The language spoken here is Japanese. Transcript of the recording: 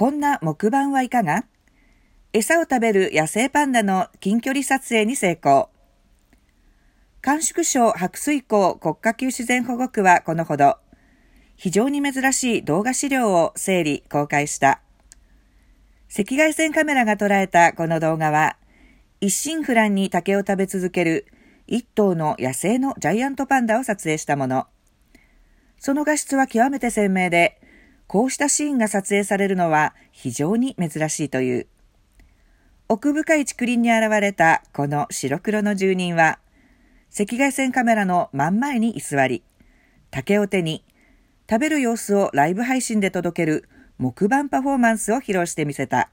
こんな木板はいかが？餌を食べる野生パンダの近距離撮影に成功。甘粛省白水港国家級自然保護区はこのほど、非常に珍しい動画資料を整理、公開した。赤外線カメラが捉えたこの動画は、一心不乱に竹を食べ続ける一頭の野生のジャイアントパンダを撮影したもの。その画質は極めて鮮明で、こうしたシーンが撮影されるのは非常に珍しいという。奥深い竹林に現れたこの白黒の住人は、赤外線カメラの真ん前に居座り、竹を手に、食べる様子をライブ配信で届ける木版パフォーマンスを披露してみせた。